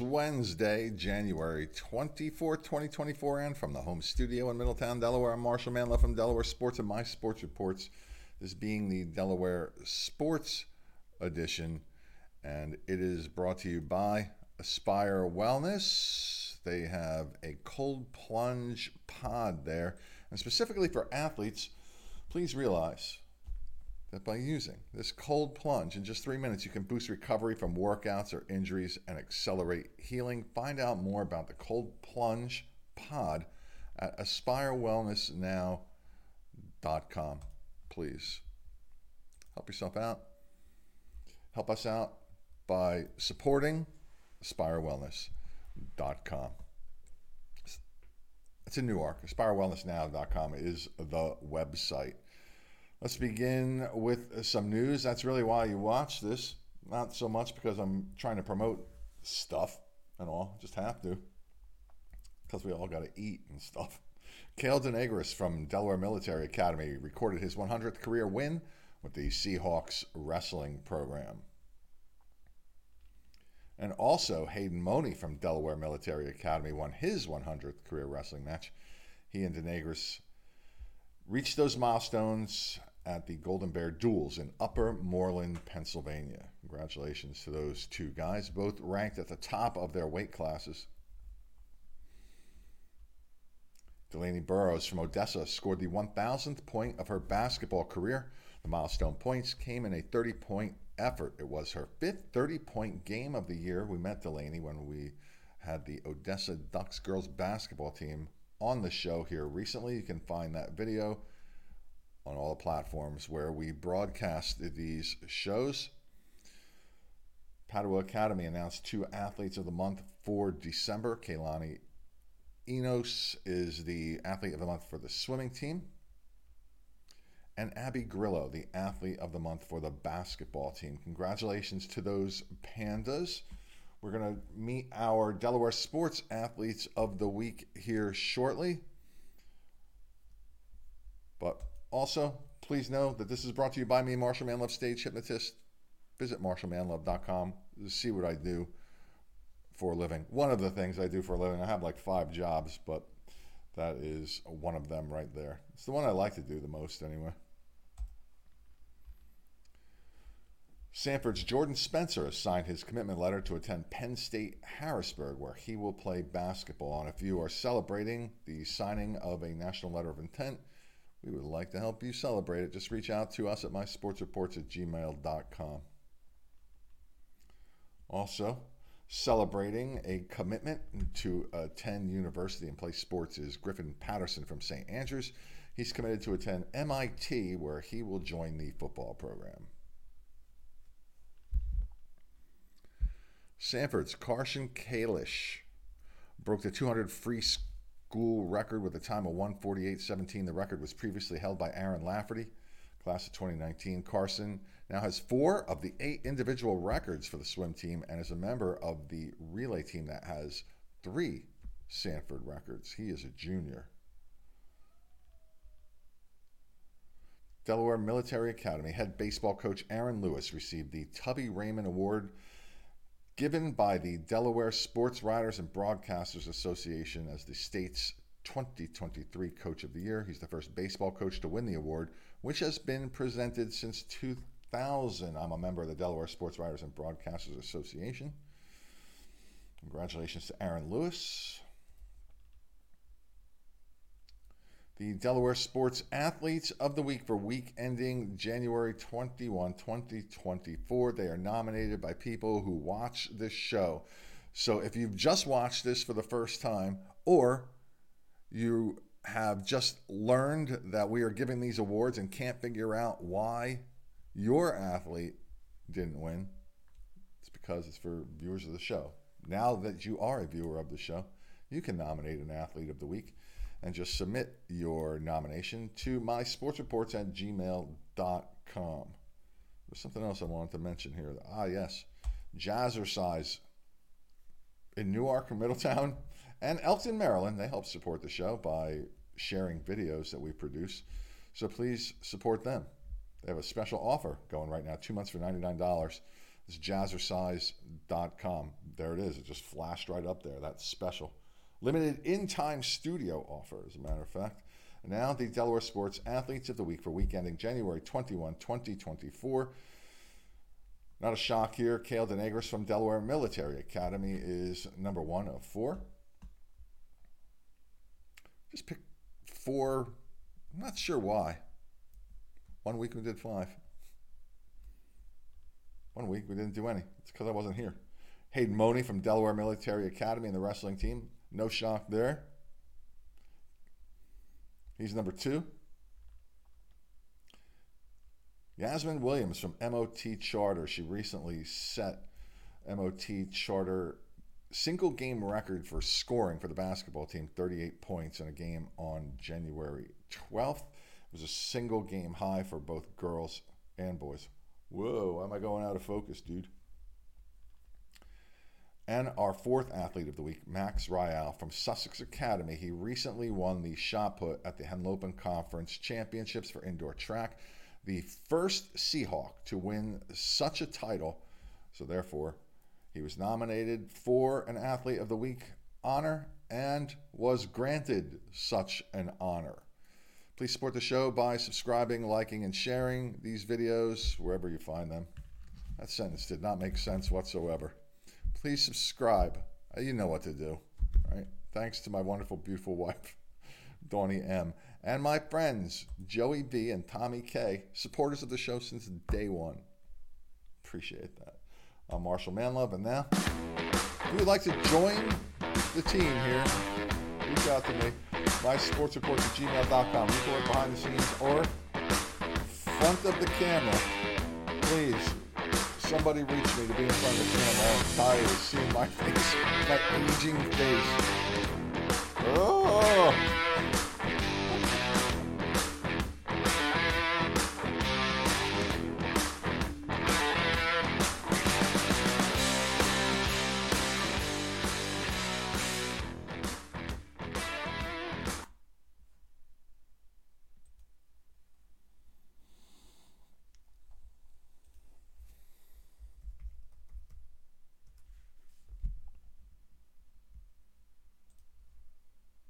Wednesday, January 24th, 2024, and from the home studio in Middletown, Delaware, I'm Marshall Manlove from Delaware Sports and My Sports Reports. This being the Delaware Sports Edition, and it is brought to you by Aspire Wellness. They have a cold plunge pod there, and specifically for athletes, please realize that by using this cold plunge in just three minutes, you can boost recovery from workouts or injuries and accelerate healing. Find out more about the cold plunge pod at aspirewellnessnow.com. Please help yourself out. Help us out by supporting aspirewellness.com. It's in Newark. Aspirewellnessnow.com is the website. Let's begin with some news. That's really why you watch this. Not so much because I'm trying to promote stuff and all, just have to. Because we all got to eat and stuff. Cale Denegris from Delaware Military Academy recorded his 100th career win with the Seahawks wrestling program. And also, Hayden Money from Delaware Military Academy won his 100th career wrestling match. He and Denegris reached those milestones at the Golden Bear Duels in Upper Moreland, Pennsylvania. Congratulations to those two guys, both ranked at the top of their weight classes. Delaney Burrows from Odessa scored the 1,000th point of her basketball career. The milestone points came in a 30 point effort. It was her fifth 30 point game of the year. We met Delaney when we had the Odessa Ducks girls basketball team on the show here recently. You can find that video on all the platforms where we broadcast these shows. Padua Academy announced two athletes of the month for December. Kaylani Enos is the athlete of the month for the swimming team. And Abby Grillo, the athlete of the month for the basketball team. Congratulations to those pandas. We're going to meet our Delaware Sports Athletes of the Week here shortly. But also, please know that this is brought to you by me, Marshall Manlove, stage hypnotist. Visit marshallmanlove.com to see what I do for a living. One of the things I do for a living, I have like five jobs, but that is one of them right there. It's the one I like to do the most, anyway. Sanford's Jordan Spencer has signed his commitment letter to attend Penn State Harrisburg, where he will play basketball. And if you are celebrating the signing of a national letter of intent, we would like to help you celebrate it. Just reach out to us at mysportsreports at gmail.com. Also, celebrating a commitment to attend university and play sports is Griffin Patterson from St. Andrews. He's committed to attend MIT, where he will join the football program. Sanford's Carson Kalish broke the 200 free school record with a time of 148.17. The record was previously held by Aaron Lafferty, class of 2019. Carson now has four of the eight individual records for the swim team and is a member of the relay team that has three Sanford records. He is a junior. Delaware Military Academy head baseball coach Aaron Lewis received the Tubby Raymond Award given by the Delaware Sports Writers and Broadcasters Association as the state's 2023 Coach of the Year. He's the first baseball coach to win the award, which has been presented since 2000. I'm a member of the Delaware Sports Writers and Broadcasters Association. Congratulations to Aaron Lewis. The Delaware Sports Athletes of the Week for week ending January 21, 2024. They are nominated by people who watch this show. So if you've just watched this for the first time, or you have just learned that we are giving these awards and can't figure out why your athlete didn't win, it's because it's for viewers of the show. Now that you are a viewer of the show, you can nominate an athlete of the week and just submit your nomination to mysportsreports at gmail.com. There's something else I wanted to mention here. Ah, yes. Jazzercise in Newark and Middletown and Elkton, Maryland. They help support the show by sharing videos that we produce. So please support them. They have a special offer going right now, two months for $99. It's jazzercise.com. There it is. It just flashed right up there. That's special. Limited in time studio offer, as a matter of fact. Now, the Delaware Sports Athletes of the Week for week ending January 21, 2024. Not a shock here. Kale Denegris from Delaware Military Academy is number one of four. Just pick four. I'm not sure why. One week we did five. One week we didn't do any. It's because I wasn't here. Hayden Money from Delaware Military Academy and the wrestling team. No shock there. He's number two. Yasmin Williams from MOT Charter. She recently set MOT Charter single game record for scoring for the basketball team 38 points in a game on January 12th. It was a single game high for both girls and boys. Whoa, am I going out of focus, dude? And our fourth athlete of the week, Max Rial from Sussex Academy. He recently won the shot put at the Henlopen Conference Championships for indoor track, the first Seahawk to win such a title. So, therefore, he was nominated for an Athlete of the Week honor and was granted such an honor. Please support the show by subscribing, liking, and sharing these videos wherever you find them. That sentence did not make sense whatsoever. Please subscribe. Uh, you know what to do, right? Thanks to my wonderful, beautiful wife, Donnie M, and my friends, Joey B and Tommy K, supporters of the show since day one. Appreciate that. I'm Marshall Manlove, and now, if you would like to join the team here, reach out to me. MySportsReport at gmail.com. Report behind the scenes or front of the camera. Please, somebody reach me to be in front of the camera. I'm tired of seeing my face, my aging face. Oh!